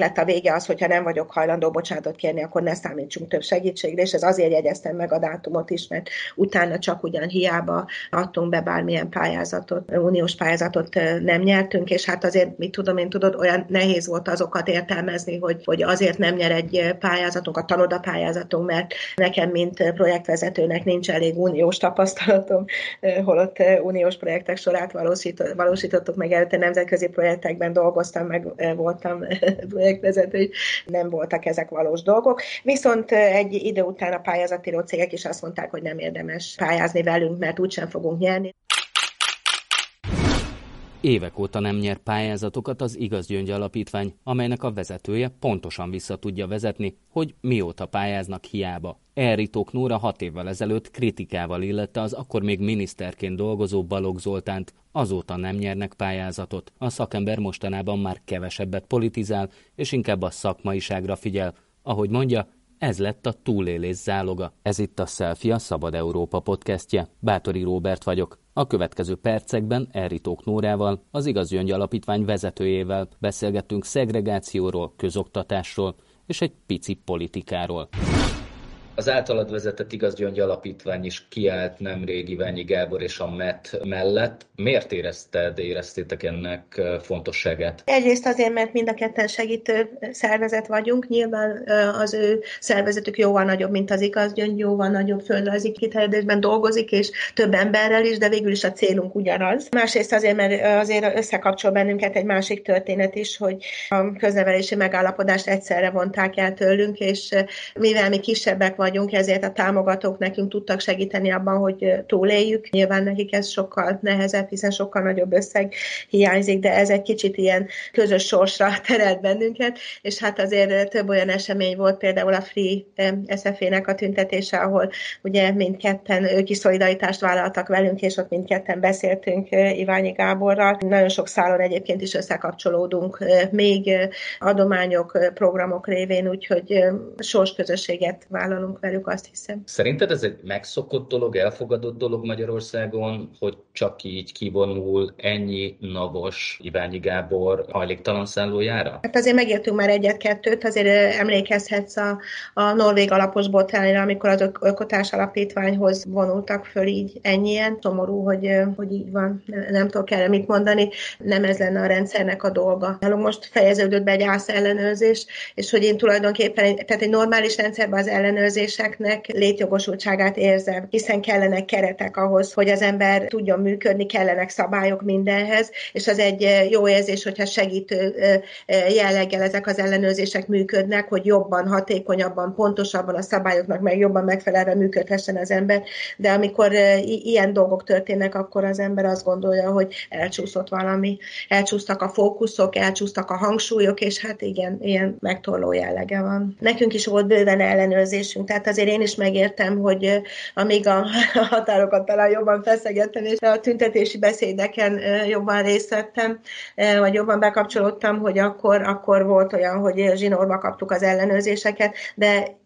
ennek lett a vége az, hogyha nem vagyok hajlandó bocsánatot kérni, akkor ne számítsunk több segítségre, és ez azért jegyeztem meg a dátumot is, mert utána csak ugyan hiába adtunk be bármilyen pályázatot, uniós pályázatot nem nyertünk, és hát azért, mit tudom én, tudod, olyan nehéz volt azokat értelmezni, hogy, hogy azért nem nyer egy pályázatunk, a tanoda pályázatunk, mert nekem, mint projektvezetőnek nincs elég uniós tapasztalatom, holott uniós projektek sorát valósítottuk meg előtte nemzetközi projektekben dolgoztam, meg voltam projektvezető, nem voltak ezek valós dolgok. Viszont egy idő után a pályázatíró cégek is azt mondták, hogy nem érdemes pályázni velünk, mert úgysem fogunk nyerni. Évek óta nem nyer pályázatokat az Igaz Gyöngy Alapítvány, amelynek a vezetője pontosan vissza tudja vezetni, hogy mióta pályáznak hiába. Elritók Nóra hat évvel ezelőtt kritikával illette az akkor még miniszterként dolgozó Balogh Zoltánt, azóta nem nyernek pályázatot. A szakember mostanában már kevesebbet politizál, és inkább a szakmaiságra figyel. Ahogy mondja, ez lett a túlélés záloga. Ez itt a Selfie, a Szabad Európa podcastje. Bátori Róbert vagyok. A következő percekben Eritók Nórával, az Igazgyöngy Alapítvány vezetőjével beszélgettünk szegregációról, közoktatásról és egy pici politikáról. Az általad vezetett Igazgyöngy Alapítvány is kiállt nemrég Iványi Gábor és a MET mellett. Miért érezted, éreztétek ennek fontosságát? Egyrészt azért, mert mind a ketten segítő szervezet vagyunk. Nyilván az ő szervezetük jóval nagyobb, mint az Igazgyöngy, jóval nagyobb földrajzi kiterjedésben dolgozik, és több emberrel is, de végül is a célunk ugyanaz. Másrészt azért, mert azért összekapcsol bennünket egy másik történet is, hogy a köznevelési megállapodást egyszerre vonták el tőlünk, és mivel mi kisebbek vagyunk, vagyunk, ezért a támogatók nekünk tudtak segíteni abban, hogy túléljük. Nyilván nekik ez sokkal nehezebb, hiszen sokkal nagyobb összeg hiányzik, de ez egy kicsit ilyen közös sorsra terelt bennünket, és hát azért több olyan esemény volt, például a Free SFE-nek a tüntetése, ahol ugye mindketten ők is szolidaritást vállaltak velünk, és ott mindketten beszéltünk Iványi Gáborral. Nagyon sok szálon egyébként is összekapcsolódunk, még adományok, programok révén, úgyhogy sors közösséget vállalunk vagyunk velük, azt hiszem. Szerinted ez egy megszokott dolog, elfogadott dolog Magyarországon, hogy csak így kivonul ennyi navos Iványi Gábor hajléktalan szállójára? Hát azért megértünk már egyet-kettőt, azért emlékezhetsz a, a norvég alapos botrányra, amikor az Ökotás Alapítványhoz vonultak föl így ennyien. Szomorú, hogy, hogy így van, nem, nem tudok erre mit mondani, nem ez lenne a rendszernek a dolga. Nálunk most fejeződött be egy ász ellenőrzés, és hogy én tulajdonképpen, tehát egy normális rendszerben az ellenőrzés döntéseknek létjogosultságát érzem, hiszen kellenek keretek ahhoz, hogy az ember tudjon működni, kellenek szabályok mindenhez, és az egy jó érzés, hogyha segítő jelleggel ezek az ellenőrzések működnek, hogy jobban, hatékonyabban, pontosabban a szabályoknak meg jobban megfelelve működhessen az ember, de amikor ilyen dolgok történnek, akkor az ember azt gondolja, hogy elcsúszott valami, elcsúsztak a fókuszok, elcsúsztak a hangsúlyok, és hát igen, ilyen megtorló jellege van. Nekünk is volt bőven ellenőrzésünk, tehát azért én is megértem, hogy amíg a határokat talán jobban feszegettem, és a tüntetési beszédeken jobban részt vettem, vagy jobban bekapcsolódtam, hogy akkor, akkor volt olyan, hogy zsinórba kaptuk az ellenőrzéseket, de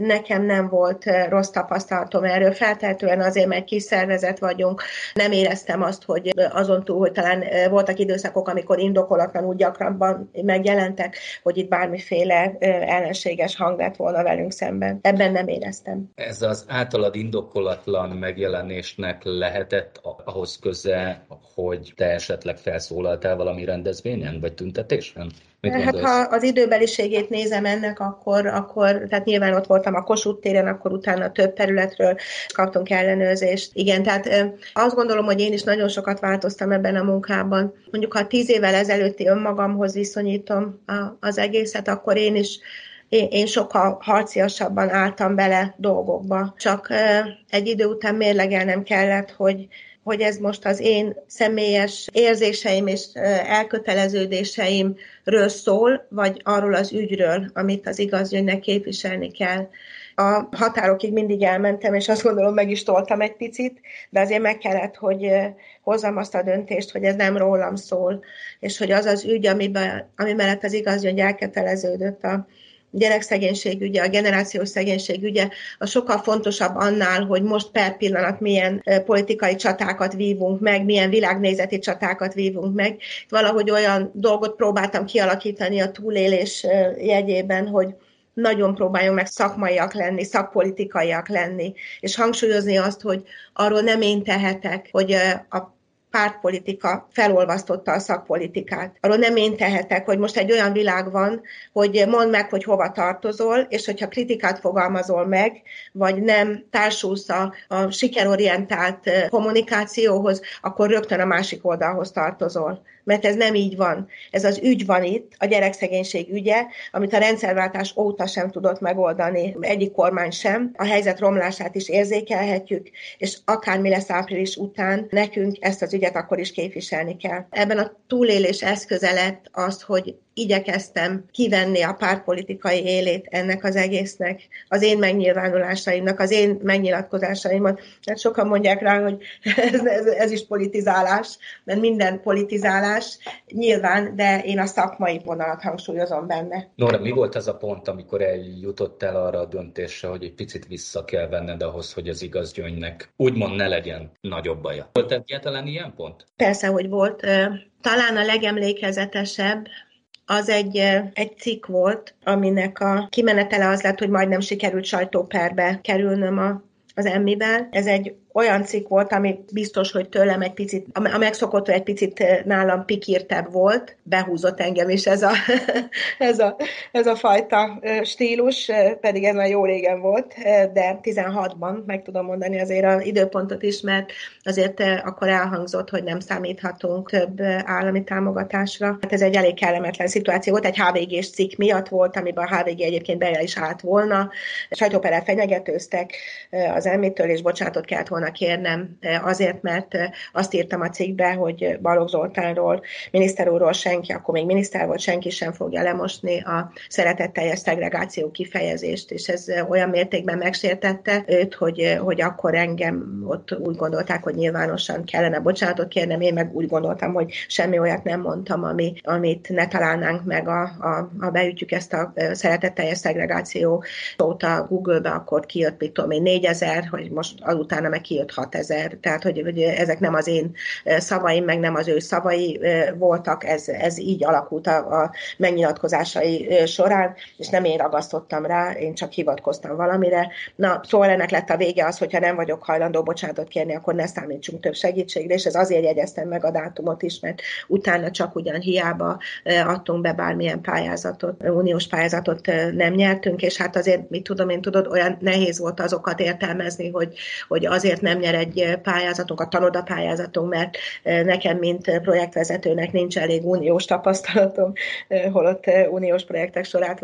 nekem nem volt rossz tapasztalatom erről. Feltehetően azért, mert kis szervezet vagyunk, nem éreztem azt, hogy azon túl, hogy talán voltak időszakok, amikor indokolatlanul gyakrabban megjelentek, hogy itt bármiféle ellenséges hang lett volna velünk szemben. Ebben ebben nem éreztem. Ez az általad indokolatlan megjelenésnek lehetett ahhoz köze, hogy te esetleg felszólaltál valami rendezvényen, vagy tüntetésen? Mit hát ha az időbeliségét nézem ennek, akkor, akkor, tehát nyilván ott voltam a Kossuth téren, akkor utána több területről kaptunk ellenőrzést. Igen, tehát azt gondolom, hogy én is nagyon sokat változtam ebben a munkában. Mondjuk, ha tíz évvel ezelőtti önmagamhoz viszonyítom az egészet, akkor én is én, én sokkal harciasabban álltam bele dolgokba. Csak egy idő után mérlegelnem kellett, hogy hogy ez most az én személyes érzéseim és elköteleződéseimről szól, vagy arról az ügyről, amit az igazgyönnek képviselni kell. A határokig mindig elmentem, és azt gondolom, meg is toltam egy picit, de azért meg kellett, hogy hozzam azt a döntést, hogy ez nem rólam szól, és hogy az az ügy, amiben, ami mellett az igazgyöngy elköteleződött a gyerekszegénység ügye, a generációs szegénység ügye, a sokkal fontosabb annál, hogy most per pillanat milyen politikai csatákat vívunk meg, milyen világnézeti csatákat vívunk meg. Valahogy olyan dolgot próbáltam kialakítani a túlélés jegyében, hogy nagyon próbáljon meg szakmaiak lenni, szakpolitikaiak lenni, és hangsúlyozni azt, hogy arról nem én tehetek, hogy a pártpolitika felolvasztotta a szakpolitikát. Arról nem én tehetek, hogy most egy olyan világ van, hogy mondd meg, hogy hova tartozol, és hogyha kritikát fogalmazol meg, vagy nem társulsz a, a sikerorientált kommunikációhoz, akkor rögtön a másik oldalhoz tartozol mert ez nem így van. Ez az ügy van itt, a gyerekszegénység ügye, amit a rendszerváltás óta sem tudott megoldani, egyik kormány sem. A helyzet romlását is érzékelhetjük, és akármi lesz április után, nekünk ezt az ügyet akkor is képviselni kell. Ebben a túlélés eszköze lett az, hogy igyekeztem kivenni a pártpolitikai élét ennek az egésznek, az én megnyilvánulásaimnak, az én megnyilatkozásaimat. Hát sokan mondják rá, hogy ez, ez, ez is politizálás, mert minden politizálás nyilván, de én a szakmai vonalat hangsúlyozom benne. Nora, mi volt az a pont, amikor eljutottál arra a döntésre, hogy egy picit vissza kell venned ahhoz, hogy az igaz gyöngynek úgymond ne legyen nagyobb baja? Volt egyáltalán ilyen pont? Persze, hogy volt. Talán a legemlékezetesebb az egy, egy cikk volt, aminek a kimenetele az lett, hogy majdnem sikerült sajtóperbe kerülnöm a, az emmivel. Ez egy olyan cikk volt, ami biztos, hogy tőlem egy picit, a megszokott, egy picit eh, nálam pikírtebb volt, behúzott engem is ez a, ez a, ez a fajta eh, stílus, eh, pedig ez már jó régen volt, de 16-ban meg tudom mondani azért az időpontot is, mert azért akkor elhangzott, hogy nem számíthatunk több állami támogatásra. Hát ez egy elég kellemetlen szituáció volt, egy HVG-s cikk miatt volt, amiben a HVG egyébként be is állt volna. Sajtóperel fenyegetőztek az elmétől, és bocsánatot kellett volna volna kérnem azért, mert azt írtam a cikkbe, hogy Balogh Zoltánról, miniszter úrról senki, akkor még miniszter volt, senki sem fogja lemosni a szeretetteljes szegregáció kifejezést, és ez olyan mértékben megsértette őt, hogy, hogy akkor engem ott úgy gondolták, hogy nyilvánosan kellene bocsánatot kérnem, én meg úgy gondoltam, hogy semmi olyat nem mondtam, ami, amit ne találnánk meg, a, a, a beütjük ezt a szeretetteljes szegregáció szót a Google-be, akkor kijött, mit tudom én, 4000, hogy most azutána meg kijött 6000, tehát hogy, hogy ezek nem az én szavaim, meg nem az ő szavai voltak, ez, ez így alakult a, a megnyilatkozásai során, és nem én ragasztottam rá, én csak hivatkoztam valamire. Na, szóval ennek lett a vége az, hogyha nem vagyok hajlandó bocsánatot kérni, akkor ne számítsunk több segítségre, és ez azért jegyeztem meg a dátumot is, mert utána csak ugyan hiába adtunk be bármilyen pályázatot, uniós pályázatot nem nyertünk, és hát azért, mit tudom én, tudod, olyan nehéz volt azokat értelmezni, hogy, hogy azért azért nem nyer egy pályázatunk, a tanoda pályázatunk, mert nekem, mint projektvezetőnek nincs elég uniós tapasztalatom, holott uniós projektek sorát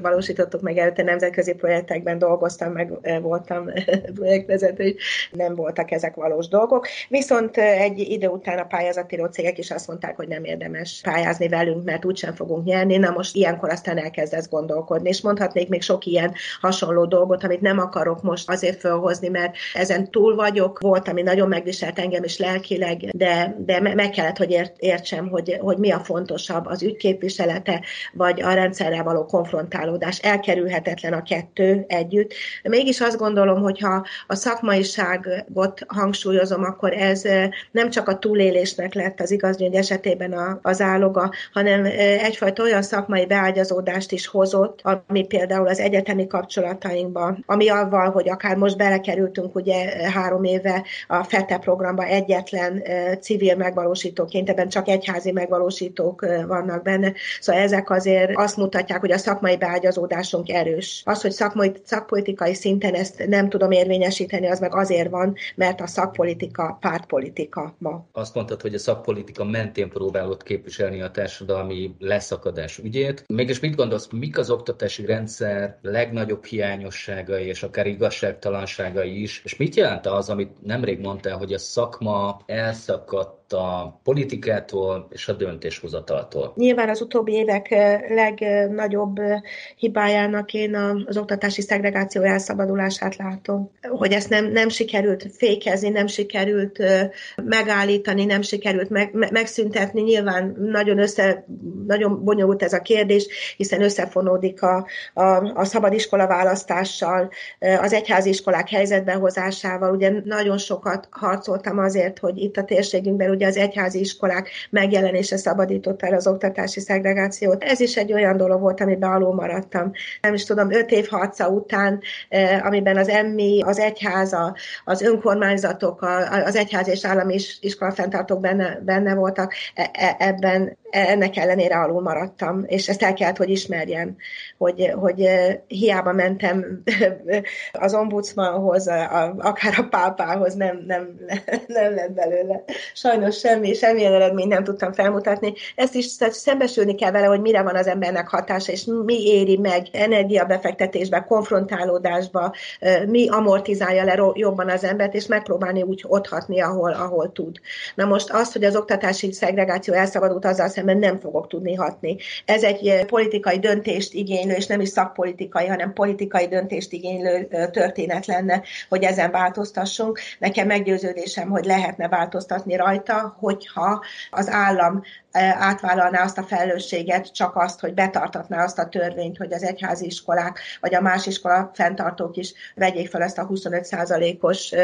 valósítottuk meg előtte, nemzetközi projektekben dolgoztam, meg voltam projektvezető, nem voltak ezek valós dolgok. Viszont egy idő után a pályázatíró cégek is azt mondták, hogy nem érdemes pályázni velünk, mert úgysem fogunk nyerni. Na most ilyenkor aztán elkezdesz gondolkodni, és mondhatnék még sok ilyen hasonló dolgot, amit nem akarok most azért felhozni, mert ezen túl vagyok, volt, ami nagyon megviselt engem is lelkileg, de, de meg kellett, hogy ért, értsem, hogy, hogy mi a fontosabb, az ügyképviselete, vagy a rendszerrel való konfrontálódás. Elkerülhetetlen a kettő együtt. De mégis azt gondolom, hogy ha a szakmaiságot hangsúlyozom, akkor ez nem csak a túlélésnek lett az igazgyöngy esetében a, az áloga, hanem egyfajta olyan szakmai beágyazódást is hozott, ami például az egyetemi kapcsolatainkban, ami avval, hogy akár most belekerültünk ugye három éve a FETE programba egyetlen civil megvalósítóként, ebben csak egyházi megvalósítók vannak benne. Szóval ezek azért azt mutatják, hogy a szakmai beágyazódásunk erős. Az, hogy szakmai, szakpolitikai szinten ezt nem tudom érvényesíteni, az meg azért van, mert a szakpolitika pártpolitika ma. Azt mondtad, hogy a szakpolitika mentén próbálod képviselni a társadalmi leszakadás ügyét. Mégis mit gondolsz, mik az oktatási rendszer legnagyobb hiányosságai és akár igazságtalanságai is, és mit jelent megtalálta az, amit nemrég mondtál, hogy a szakma elszakadt a politikától és a döntéshozataltól. Nyilván az utóbbi évek legnagyobb hibájának én az oktatási szegregáció elszabadulását látom. Hogy ezt nem, nem sikerült fékezni, nem sikerült megállítani, nem sikerült meg, megszüntetni. Nyilván nagyon össze, nagyon bonyolult ez a kérdés, hiszen összefonódik a, a, a szabadiskola választással, az egyházi iskolák helyzetbehozásával. Ugye nagyon sokat harcoltam azért, hogy itt a térségünkben ugye az egyházi iskolák megjelenése szabadította el az oktatási szegregációt. Ez is egy olyan dolog volt, amiben alul maradtam. Nem is tudom, öt év harca után, eh, amiben az emmi, az egyháza, az önkormányzatok, az egyház és állami iskola fenntartók benne, benne voltak, e, e, ebben ennek ellenére alul maradtam, és ezt el kellett, hogy ismerjem, hogy, hogy eh, hiába mentem az ombudsmanhoz, akár a pápához, nem, nem, nem lett belőle. Sajnos semmi, semmilyen eredményt nem tudtam felmutatni. Ezt is szembesülni kell vele, hogy mire van az embernek hatása, és mi éri meg energiabefektetésbe, konfrontálódásba, mi amortizálja le jobban az embert, és megpróbálni úgy otthatni, ahol, ahol tud. Na most az, hogy az oktatási szegregáció elszabadult azzal szemben nem fogok tudni hatni. Ez egy politikai döntést igénylő, és nem is szakpolitikai, hanem politikai döntést igénylő történet lenne, hogy ezen változtassunk. Nekem meggyőződésem, hogy lehetne változtatni rajta, hogyha az állam átvállalná azt a felelősséget, csak azt, hogy betartatná azt a törvényt, hogy az egyházi iskolák, vagy a más iskola fenntartók is vegyék fel ezt a 25%-os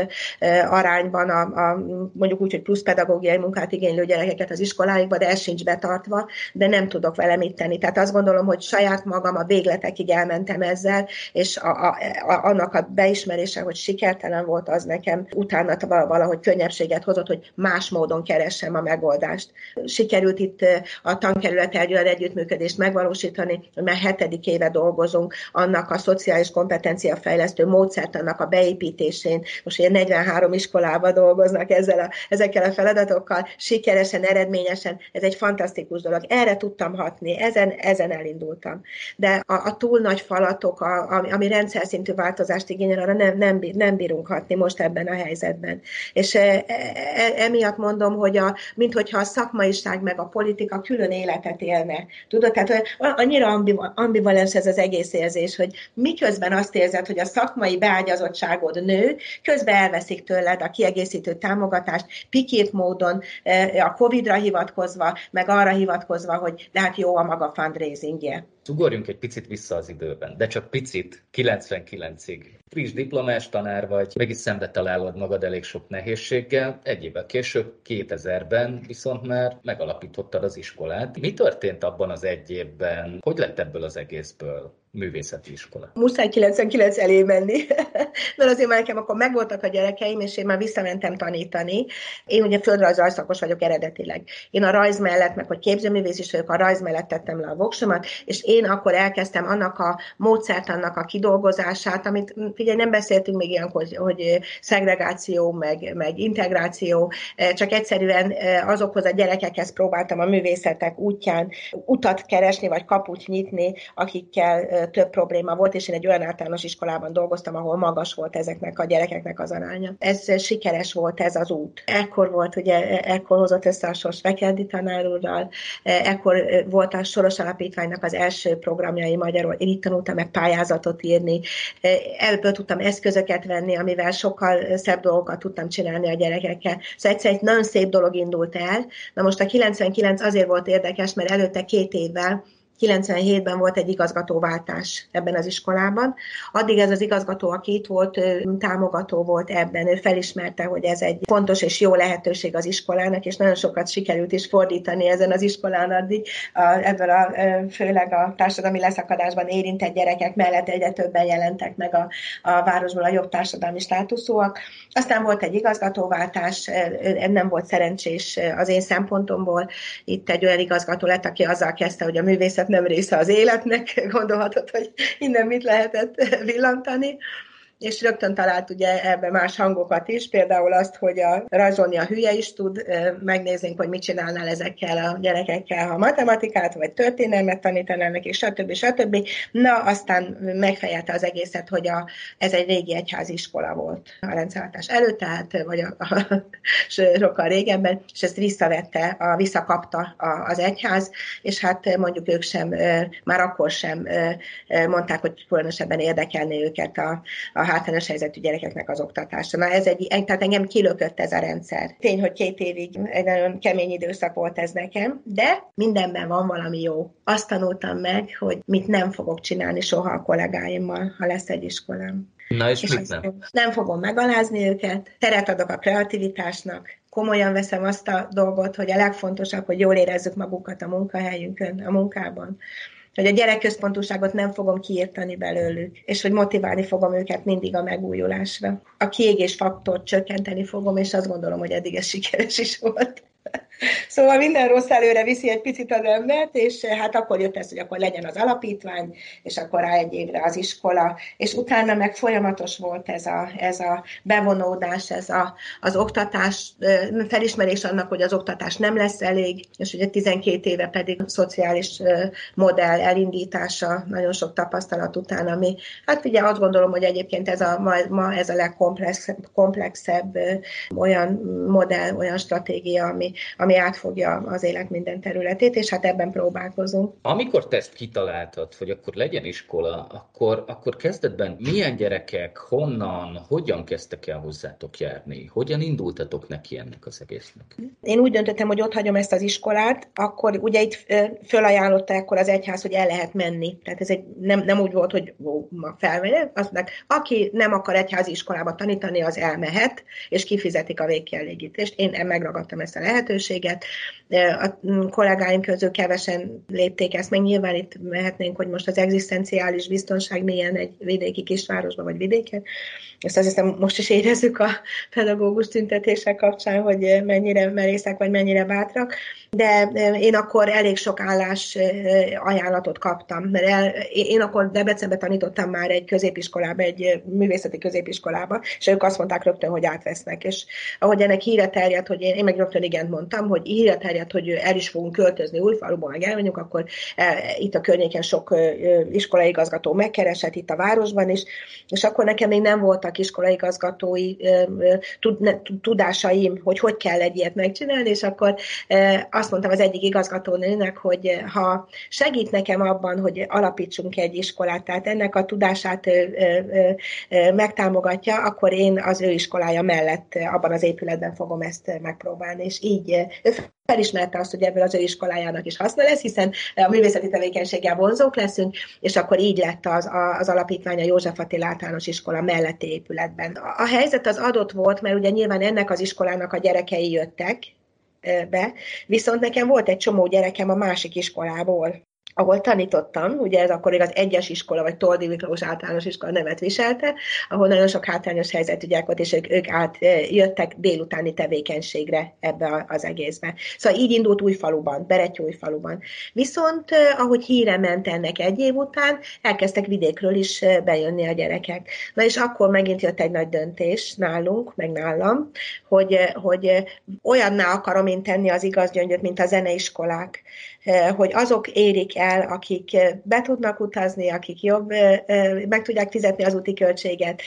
arányban, a, a, mondjuk úgy, hogy plusz pedagógiai munkát igénylő gyerekeket az iskoláikba, de ez sincs betartva, de nem tudok vele mit tenni. Tehát azt gondolom, hogy saját magam a végletekig elmentem ezzel, és a, a, a, annak a beismerése, hogy sikertelen volt, az nekem utána valahogy könnyebbséget hozott, hogy más módon keressem a megoldást. Sikerült itt a tankerület elgyőr együttműködést megvalósítani, hogy már hetedik éve dolgozunk annak a szociális kompetencia fejlesztő módszert, annak a beépítésén. Most ilyen 43 iskolában dolgoznak ezzel a, ezekkel a feladatokkal, sikeresen, eredményesen. Ez egy fantasztikus dolog. Erre tudtam hatni, ezen, ezen elindultam. De a, a túl nagy falatok, a, ami, ami rendszer szintű változást igényel, arra nem, nem, nem bírunk hatni most ebben a helyzetben. És e, e, emiatt mondom, hogy a, minthogyha a szakmaiság meg a politika külön életet élne. Tudod, tehát annyira ambivalens ez az egész érzés, hogy miközben azt érzed, hogy a szakmai beágyazottságod nő, közben elveszik tőled a kiegészítő támogatást, pikét módon, e, a Covid-ra hivatkozva, meg arra hivatkozva, hogy de hát jó a maga fundraisingje. Ugorjunk egy picit vissza az időben, de csak picit, 99-ig. Friss diplomás tanár vagy, mégis szembe találod magad elég sok nehézséggel. Egy évvel később, 2000-ben viszont már megalapítottad az iskolát. Mi történt abban az egy évben? Hogy lett ebből az egészből? Művészeti iskola. Muszáj 99 elé menni, mert azért már nekem akkor megvoltak a gyerekeim, és én már visszamentem tanítani. Én ugye földrajz rajzszakos vagyok eredetileg. Én a rajz mellett, meg hogy képzőművész is vagyok, a rajz mellett tettem le a voksomat, és én akkor elkezdtem annak a módszert, annak a kidolgozását, amit figyelj, nem beszéltünk még ilyenkor, hogy, hogy szegregáció, meg, meg integráció, csak egyszerűen azokhoz a gyerekekhez próbáltam a művészetek útján utat keresni, vagy kaput nyitni, akikkel több probléma volt, és én egy olyan általános iskolában dolgoztam, ahol magas volt ezeknek a gyerekeknek az aránya. Ez sikeres volt ez az út. Ekkor volt, ugye, ekkor hozott össze a Sors Vekeldi tanár úrral, ekkor volt a Soros Alapítványnak az első programjai magyarul. Én itt tanultam meg pályázatot írni, ebből tudtam eszközöket venni, amivel sokkal szebb dolgokat tudtam csinálni a gyerekekkel. Szóval egyszer egy nagyon szép dolog indult el. Na most a 99 azért volt érdekes, mert előtte két évvel 97-ben volt egy igazgatóváltás ebben az iskolában. Addig ez az igazgató, aki itt volt, támogató volt ebben, ő felismerte, hogy ez egy fontos és jó lehetőség az iskolának, és nagyon sokat sikerült is fordítani ezen az iskolán addig, a, ebből a, főleg a társadalmi leszakadásban érintett gyerekek mellett egyre többen jelentek meg a, a városból a jobb társadalmi státuszúak. Aztán volt egy igazgatóváltás, nem volt szerencsés az én szempontomból. Itt egy olyan igazgató lett, aki azzal kezdte, hogy a művészet nem része az életnek, gondolhatod, hogy innen mit lehetett villantani és rögtön talált ugye ebbe más hangokat is, például azt, hogy a rajzolni a hülye is tud, megnézzünk, hogy mit csinálnál ezekkel a gyerekekkel, ha matematikát vagy történelmet tanítanának, és stb. stb. Na, aztán megfejelte az egészet, hogy a, ez egy régi egyháziskola volt a rendszerváltás előtt, tehát, vagy a, a, sokkal régebben, és ezt visszavette, a, visszakapta a, az egyház, és hát mondjuk ők sem, már akkor sem mondták, hogy különösebben érdekelné őket a, a hátrányos helyzetű gyerekeknek az oktatása. Na ez egy, tehát engem kilökött ez a rendszer. Tény, hogy két évig egy nagyon kemény időszak volt ez nekem, de mindenben van valami jó. Azt tanultam meg, hogy mit nem fogok csinálni soha a kollégáimmal, ha lesz egy iskolám. Na és, és mit nem? Nem fogom megalázni őket, teret adok a kreativitásnak, komolyan veszem azt a dolgot, hogy a legfontosabb, hogy jól érezzük magukat a munkahelyünkön, a munkában hogy a gyerekközpontúságot nem fogom kiírtani belőlük, és hogy motiválni fogom őket mindig a megújulásra. A kiégés faktort csökkenteni fogom, és azt gondolom, hogy eddig ez sikeres is volt. Szóval minden rossz előre viszi egy picit az embert, és eh, hát akkor jött ez, hogy akkor legyen az alapítvány, és akkor rá egy évre az iskola, és utána meg folyamatos volt ez a, ez a bevonódás, ez a, az oktatás, eh, felismerés annak, hogy az oktatás nem lesz elég, és ugye 12 éve pedig a szociális eh, modell elindítása, nagyon sok tapasztalat után, ami, hát ugye azt gondolom, hogy egyébként ez a, ma, ma ez a legkomplexebb olyan modell, olyan stratégia, ami, ami átfogja az élet minden területét, és hát ebben próbálkozunk. Amikor te ezt kitaláltad, hogy akkor legyen iskola, akkor, akkor kezdetben milyen gyerekek, honnan, hogyan kezdtek el hozzátok járni? Hogyan indultatok neki ennek az egésznek? Én úgy döntöttem, hogy ott hagyom ezt az iskolát, akkor ugye itt fölajánlotta akkor az egyház, hogy el lehet menni. Tehát ez egy, nem, nem úgy volt, hogy ó, ma felmegy, azt mondják, aki nem akar egyházi iskolába tanítani, az elmehet, és kifizetik a végkielégítést. Én megragadtam ezt a lehetőséget. A kollégáim közül kevesen lépték ezt, meg. Nyilván itt mehetnénk, hogy most az egzisztenciális biztonság milyen egy vidéki kisvárosban vagy vidéken. Ezt azt hiszem most is érezzük a pedagógus tüntetések kapcsán, hogy mennyire merészek vagy mennyire bátrak, de én akkor elég sok állás ajánlatot kaptam, mert el, én akkor Debrecenbe tanítottam már egy középiskolába, egy művészeti középiskolába, és ők azt mondták rögtön, hogy átvesznek, és ahogy ennek híre terjedt, hogy én, én meg rögtön igen mondtam, hogy híre terjedt, hogy el is fogunk költözni Újfaluban, meg elmegyünk, akkor e, itt a környéken sok iskolai igazgató megkeresett itt a városban is, és akkor nekem még nem voltak iskolai igazgatói tudásaim, hogy hogy kell egy ilyet megcsinálni, és akkor azt mondtam az egyik igazgatónőnek, hogy ha segít nekem abban, hogy alapítsunk egy iskolát, tehát ennek a tudását megtámogatja, akkor én az ő iskolája mellett abban az épületben fogom ezt megpróbálni, és így felismerte azt, hogy ebből az ő iskolájának is haszna lesz, hiszen a művészeti tevékenységgel vonzók leszünk, és akkor így lett az, az alapítvány a József Attila általános iskola melletti épületben. A helyzet az adott volt, mert ugye nyilván ennek az iskolának a gyerekei jöttek, be, viszont nekem volt egy csomó gyerekem a másik iskolából, ahol tanítottam, ugye ez akkor az egyes iskola, vagy Toldi Miklós általános iskola nevet viselte, ahol nagyon sok hátrányos helyzetű gyerek volt, és ők, ők átjöttek délutáni tevékenységre ebbe az egészbe. Szóval így indult Újfaluban, Beretyújfaluban. Viszont, ahogy híre ment ennek egy év után, elkezdtek vidékről is bejönni a gyerekek. Na és akkor megint jött egy nagy döntés nálunk, meg nálam, hogy, hogy olyanná akarom én tenni az igaz gyöngyöt, mint a zeneiskolák, hogy azok érik el, akik be tudnak utazni, akik jobb, meg tudják fizetni az úti költséget,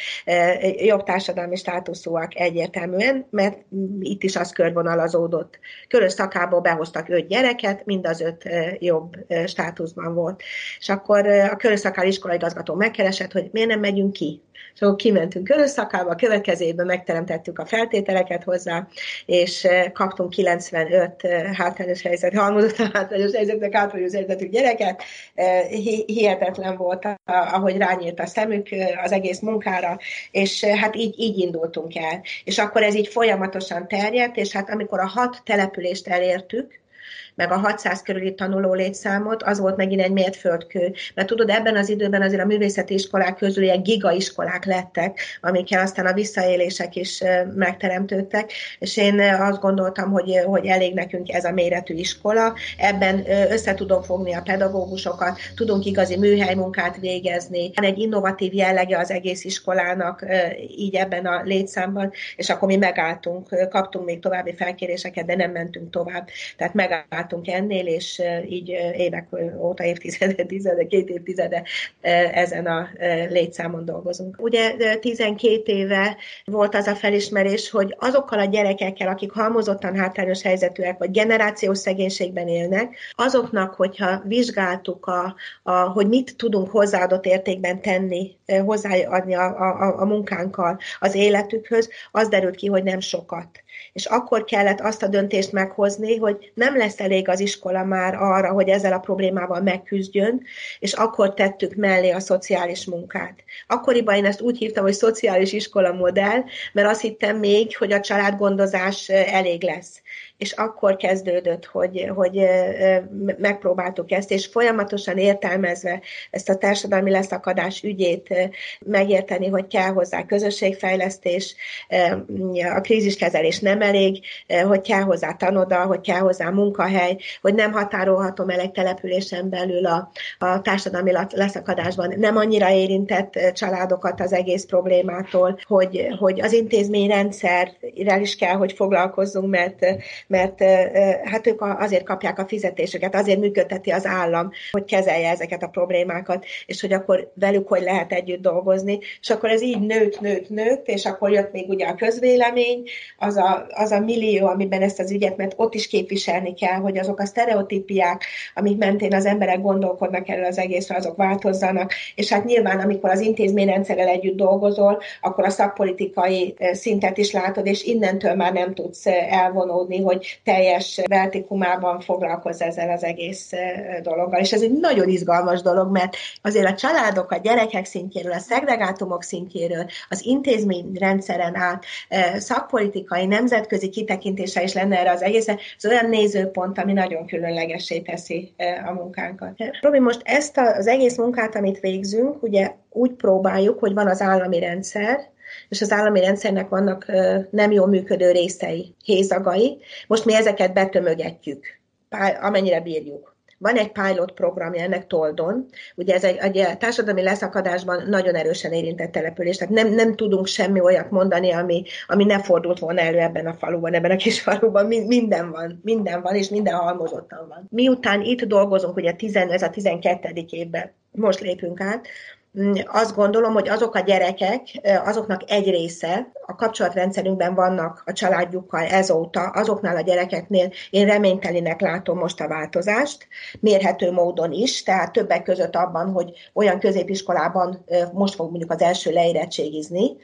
jobb társadalmi státuszúak egyértelműen, mert itt is az körvonalazódott. Körös szakából behoztak öt gyereket, mind az öt jobb státuszban volt. És akkor a körös szakál igazgató megkeresett, hogy miért nem megyünk ki és akkor kimentünk körösszakába, a következő évben megteremtettük a feltételeket hozzá, és eh, kaptunk 95 eh, hátrányos helyzet, halmozottan hátrányos helyzetnek hátrányos helyzetű gyereket. Eh, hihetetlen volt, ahogy rányírt a szemük az egész munkára, és hát így, így indultunk el. És akkor ez így folyamatosan terjedt, és hát amikor a hat települést elértük, meg a 600 körüli tanuló létszámot, az volt megint egy mértföldkő. Mert tudod, ebben az időben azért a művészeti iskolák közül ilyen gigaiskolák lettek, amikkel aztán a visszaélések is megteremtődtek, és én azt gondoltam, hogy, hogy elég nekünk ez a méretű iskola. Ebben össze tudom fogni a pedagógusokat, tudunk igazi műhelymunkát végezni. Egy innovatív jellege az egész iskolának így ebben a létszámban, és akkor mi megálltunk, kaptunk még további felkéréseket, de nem mentünk tovább. Tehát megálltunk ennél, és így évek óta, évtizede, tizede, két évtizede ezen a létszámon dolgozunk. Ugye 12 éve volt az a felismerés, hogy azokkal a gyerekekkel, akik halmozottan hátrányos helyzetűek, vagy generációs szegénységben élnek, azoknak, hogyha vizsgáltuk, a, a, hogy mit tudunk hozzáadott értékben tenni, hozzáadni a, a, a munkánkkal az életükhöz, az derült ki, hogy nem sokat és akkor kellett azt a döntést meghozni, hogy nem lesz elég az iskola már arra, hogy ezzel a problémával megküzdjön, és akkor tettük mellé a szociális munkát. Akkoriban én ezt úgy hívtam, hogy szociális iskola modell, mert azt hittem még, hogy a családgondozás elég lesz és akkor kezdődött, hogy, hogy megpróbáltuk ezt, és folyamatosan értelmezve ezt a társadalmi leszakadás ügyét megérteni, hogy kell hozzá közösségfejlesztés, a kríziskezelés nem elég, hogy kell hozzá tanoda, hogy kell hozzá munkahely, hogy nem határolhatom el egy településen belül a, a társadalmi leszakadásban nem annyira érintett családokat az egész problémától, hogy, hogy az intézményrendszerrel is kell, hogy foglalkozzunk, mert, mert hát ők azért kapják a fizetéseket, azért működteti az állam, hogy kezelje ezeket a problémákat, és hogy akkor velük hogy lehet együtt dolgozni, és akkor ez így nőtt, nőtt, nőtt, és akkor jött még ugye a közvélemény, az a, az a millió, amiben ezt az ügyet, mert ott is képviselni kell, hogy azok a sztereotípiák, amik mentén az emberek gondolkodnak erről az egészre, azok változzanak, és hát nyilván, amikor az intézményrendszerrel együtt dolgozol, akkor a szakpolitikai szintet is látod, és innentől már nem tudsz elvonódni, hogy hogy teljes vertikumában foglalkozz ezzel az egész dologgal. És ez egy nagyon izgalmas dolog, mert azért a családok, a gyerekek szintjéről, a szegregátumok szintjéről, az intézményrendszeren át szakpolitikai, nemzetközi kitekintése is lenne erre az egész, ez olyan nézőpont, ami nagyon különlegesé teszi a munkánkat. Robi, most ezt az egész munkát, amit végzünk, ugye úgy próbáljuk, hogy van az állami rendszer, és az állami rendszernek vannak nem jól működő részei, hézagai. Most mi ezeket betömögetjük, amennyire bírjuk. Van egy pilot programja ennek Toldon, ugye ez egy, egy társadalmi leszakadásban nagyon erősen érintett település, tehát nem, nem tudunk semmi olyat mondani, ami, ami ne fordult volna elő ebben a faluban, ebben a kis faluban, minden van, minden van, és minden halmozottan van. Miután itt dolgozunk, ugye 10, ez a 12. évben, most lépünk át, azt gondolom, hogy azok a gyerekek, azoknak egy része a kapcsolatrendszerünkben vannak a családjukkal ezóta, azoknál a gyerekeknél én reménytelinek látom most a változást, mérhető módon is, tehát többek között abban, hogy olyan középiskolában most fog mondjuk az első leérettségizni,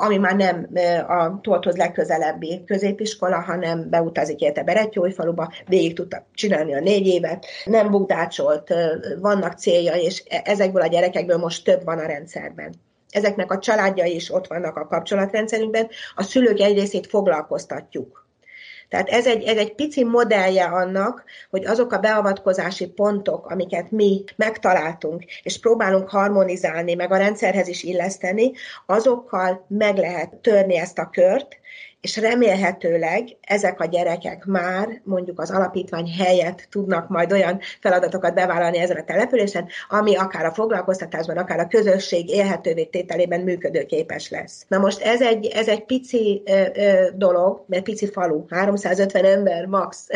ami már nem a Tolthoz legközelebbi középiskola, hanem beutazik érte Berettyói-faluba, végig tudta csinálni a négy évet, nem bukdácsolt, vannak célja, és e, ezekből a gyerekekből most több van a rendszerben. Ezeknek a családjai is ott vannak a kapcsolatrendszerünkben, a szülők egy részét foglalkoztatjuk. Tehát ez egy, ez egy pici modellje annak, hogy azok a beavatkozási pontok, amiket mi megtaláltunk, és próbálunk harmonizálni, meg a rendszerhez is illeszteni, azokkal meg lehet törni ezt a kört, és remélhetőleg ezek a gyerekek már mondjuk az alapítvány helyett tudnak majd olyan feladatokat bevállalni ezen a településen, ami akár a foglalkoztatásban, akár a közösség élhetővé tételében működőképes lesz. Na most ez egy, ez egy pici ö, ö, dolog, mert pici falu, 350 ember max,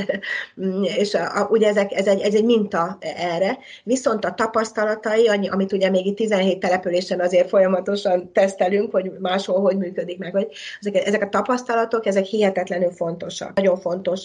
és a, a, ugye ezek, ez, egy, ez egy minta erre, viszont a tapasztalatai, amit ugye még itt 17 településen azért folyamatosan tesztelünk, hogy máshol hogy működik meg, hogy ezek, ezek a tapasztalatok tapasztalatok, ezek hihetetlenül fontosak. Nagyon fontos.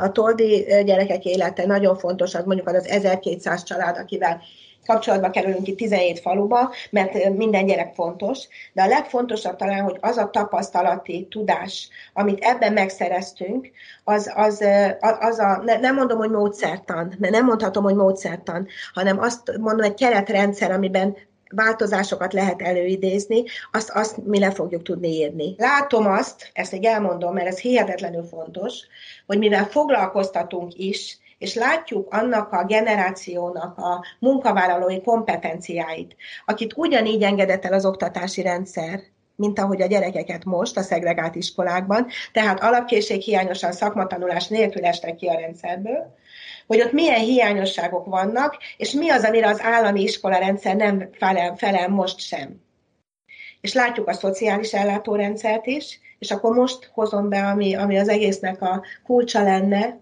A toldi gyerekek élete nagyon fontos, az mondjuk az, az 1200 család, akivel kapcsolatba kerülünk itt 17 faluba, mert minden gyerek fontos, de a legfontosabb talán, hogy az a tapasztalati tudás, amit ebben megszereztünk, az, az, az a, nem mondom, hogy módszertan, mert nem mondhatom, hogy módszertan, hanem azt mondom, egy keretrendszer, amiben változásokat lehet előidézni, azt, azt mi le fogjuk tudni írni. Látom azt, ezt még elmondom, mert ez hihetetlenül fontos, hogy mivel foglalkoztatunk is, és látjuk annak a generációnak a munkavállalói kompetenciáit, akit ugyanígy engedett el az oktatási rendszer, mint ahogy a gyerekeket most a szegregált iskolákban, tehát alapkészség hiányosan szakmatanulás nélkül estek ki a rendszerből, hogy ott milyen hiányosságok vannak, és mi az, amire az állami iskola rendszer nem felel, felel most sem. És látjuk a szociális ellátórendszert is, és akkor most hozom be, ami, ami az egésznek a kulcsa lenne,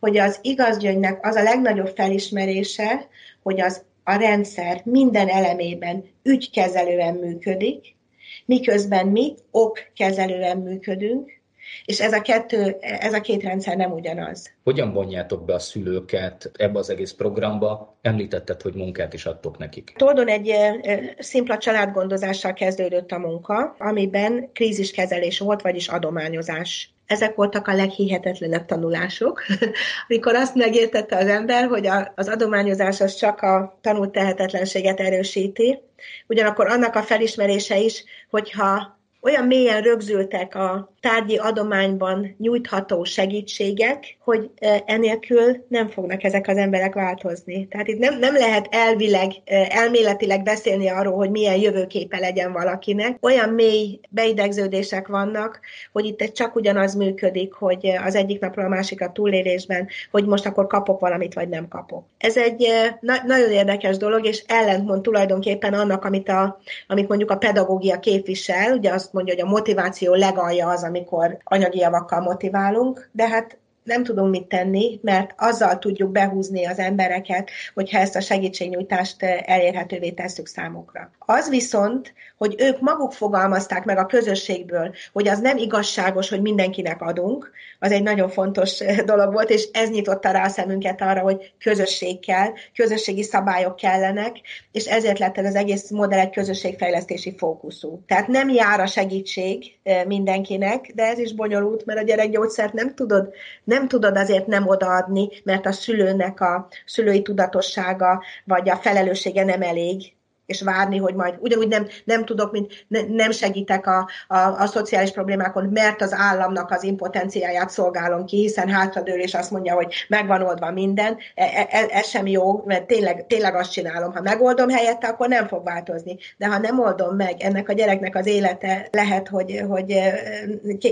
hogy az igazgyöngynek az a legnagyobb felismerése, hogy az a rendszer minden elemében ügykezelően működik, miközben mi okkezelően működünk, és ez a, kettő, ez a két rendszer nem ugyanaz. Hogyan vonjátok be a szülőket ebbe az egész programba? Említetted, hogy munkát is adtok nekik. Tordon egy szimpla családgondozással kezdődött a munka, amiben kríziskezelés volt, vagyis adományozás ezek voltak a leghihetetlenebb tanulások, amikor azt megértette az ember, hogy a, az adományozás az csak a tanult tehetetlenséget erősíti, ugyanakkor annak a felismerése is, hogyha olyan mélyen rögzültek a tárgyi adományban nyújtható segítségek, hogy enélkül nem fognak ezek az emberek változni. Tehát itt nem, nem lehet elvileg, elméletileg beszélni arról, hogy milyen jövőképe legyen valakinek. Olyan mély beidegződések vannak, hogy itt csak ugyanaz működik, hogy az egyik napról a másikra túlélésben, hogy most akkor kapok valamit, vagy nem kapok. Ez egy na- nagyon érdekes dolog, és ellentmond tulajdonképpen annak, amit, a, amit mondjuk a pedagógia képvisel, ugye azt mondja, hogy a motiváció legalja az, amikor anyagi javakkal motiválunk, de hát nem tudunk mit tenni, mert azzal tudjuk behúzni az embereket, hogyha ezt a segítségnyújtást elérhetővé tesszük számukra. Az viszont, hogy ők maguk fogalmazták meg a közösségből, hogy az nem igazságos, hogy mindenkinek adunk, az egy nagyon fontos dolog volt, és ez nyitotta rá a szemünket arra, hogy közösség kell, közösségi szabályok kellenek, és ezért lett ez az egész modell egy közösségfejlesztési fókuszú. Tehát nem jár a segítség mindenkinek, de ez is bonyolult, mert a gyerekgyógyszert nem tudod, nem tudod azért nem odaadni, mert a szülőnek a szülői tudatossága vagy a felelőssége nem elég és várni, hogy majd ugyanúgy nem, nem tudok, mint ne, nem segítek a, a, a szociális problémákon, mert az államnak az impotenciáját szolgálom ki, hiszen hátradől és azt mondja, hogy megvan oldva minden. E, e, e, ez sem jó, mert tényleg, tényleg azt csinálom. Ha megoldom helyette, akkor nem fog változni. De ha nem oldom meg, ennek a gyereknek az élete lehet, hogy, hogy e,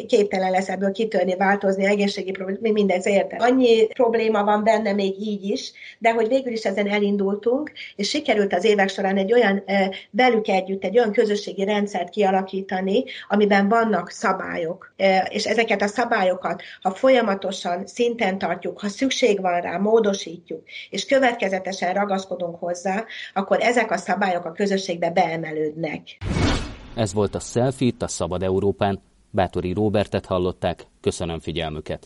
képtelen lesz ebből kitörni, változni, egészségi probléma, mindegy, érted. Annyi probléma van benne még így is, de hogy végül is ezen elindultunk, és sikerült az évek során egy olyan olyan velük együtt egy olyan közösségi rendszert kialakítani, amiben vannak szabályok. És ezeket a szabályokat, ha folyamatosan szinten tartjuk, ha szükség van rá, módosítjuk, és következetesen ragaszkodunk hozzá, akkor ezek a szabályok a közösségbe beemelődnek. Ez volt a Selfie a Szabad Európán. Bátori Róbertet hallották, köszönöm figyelmüket.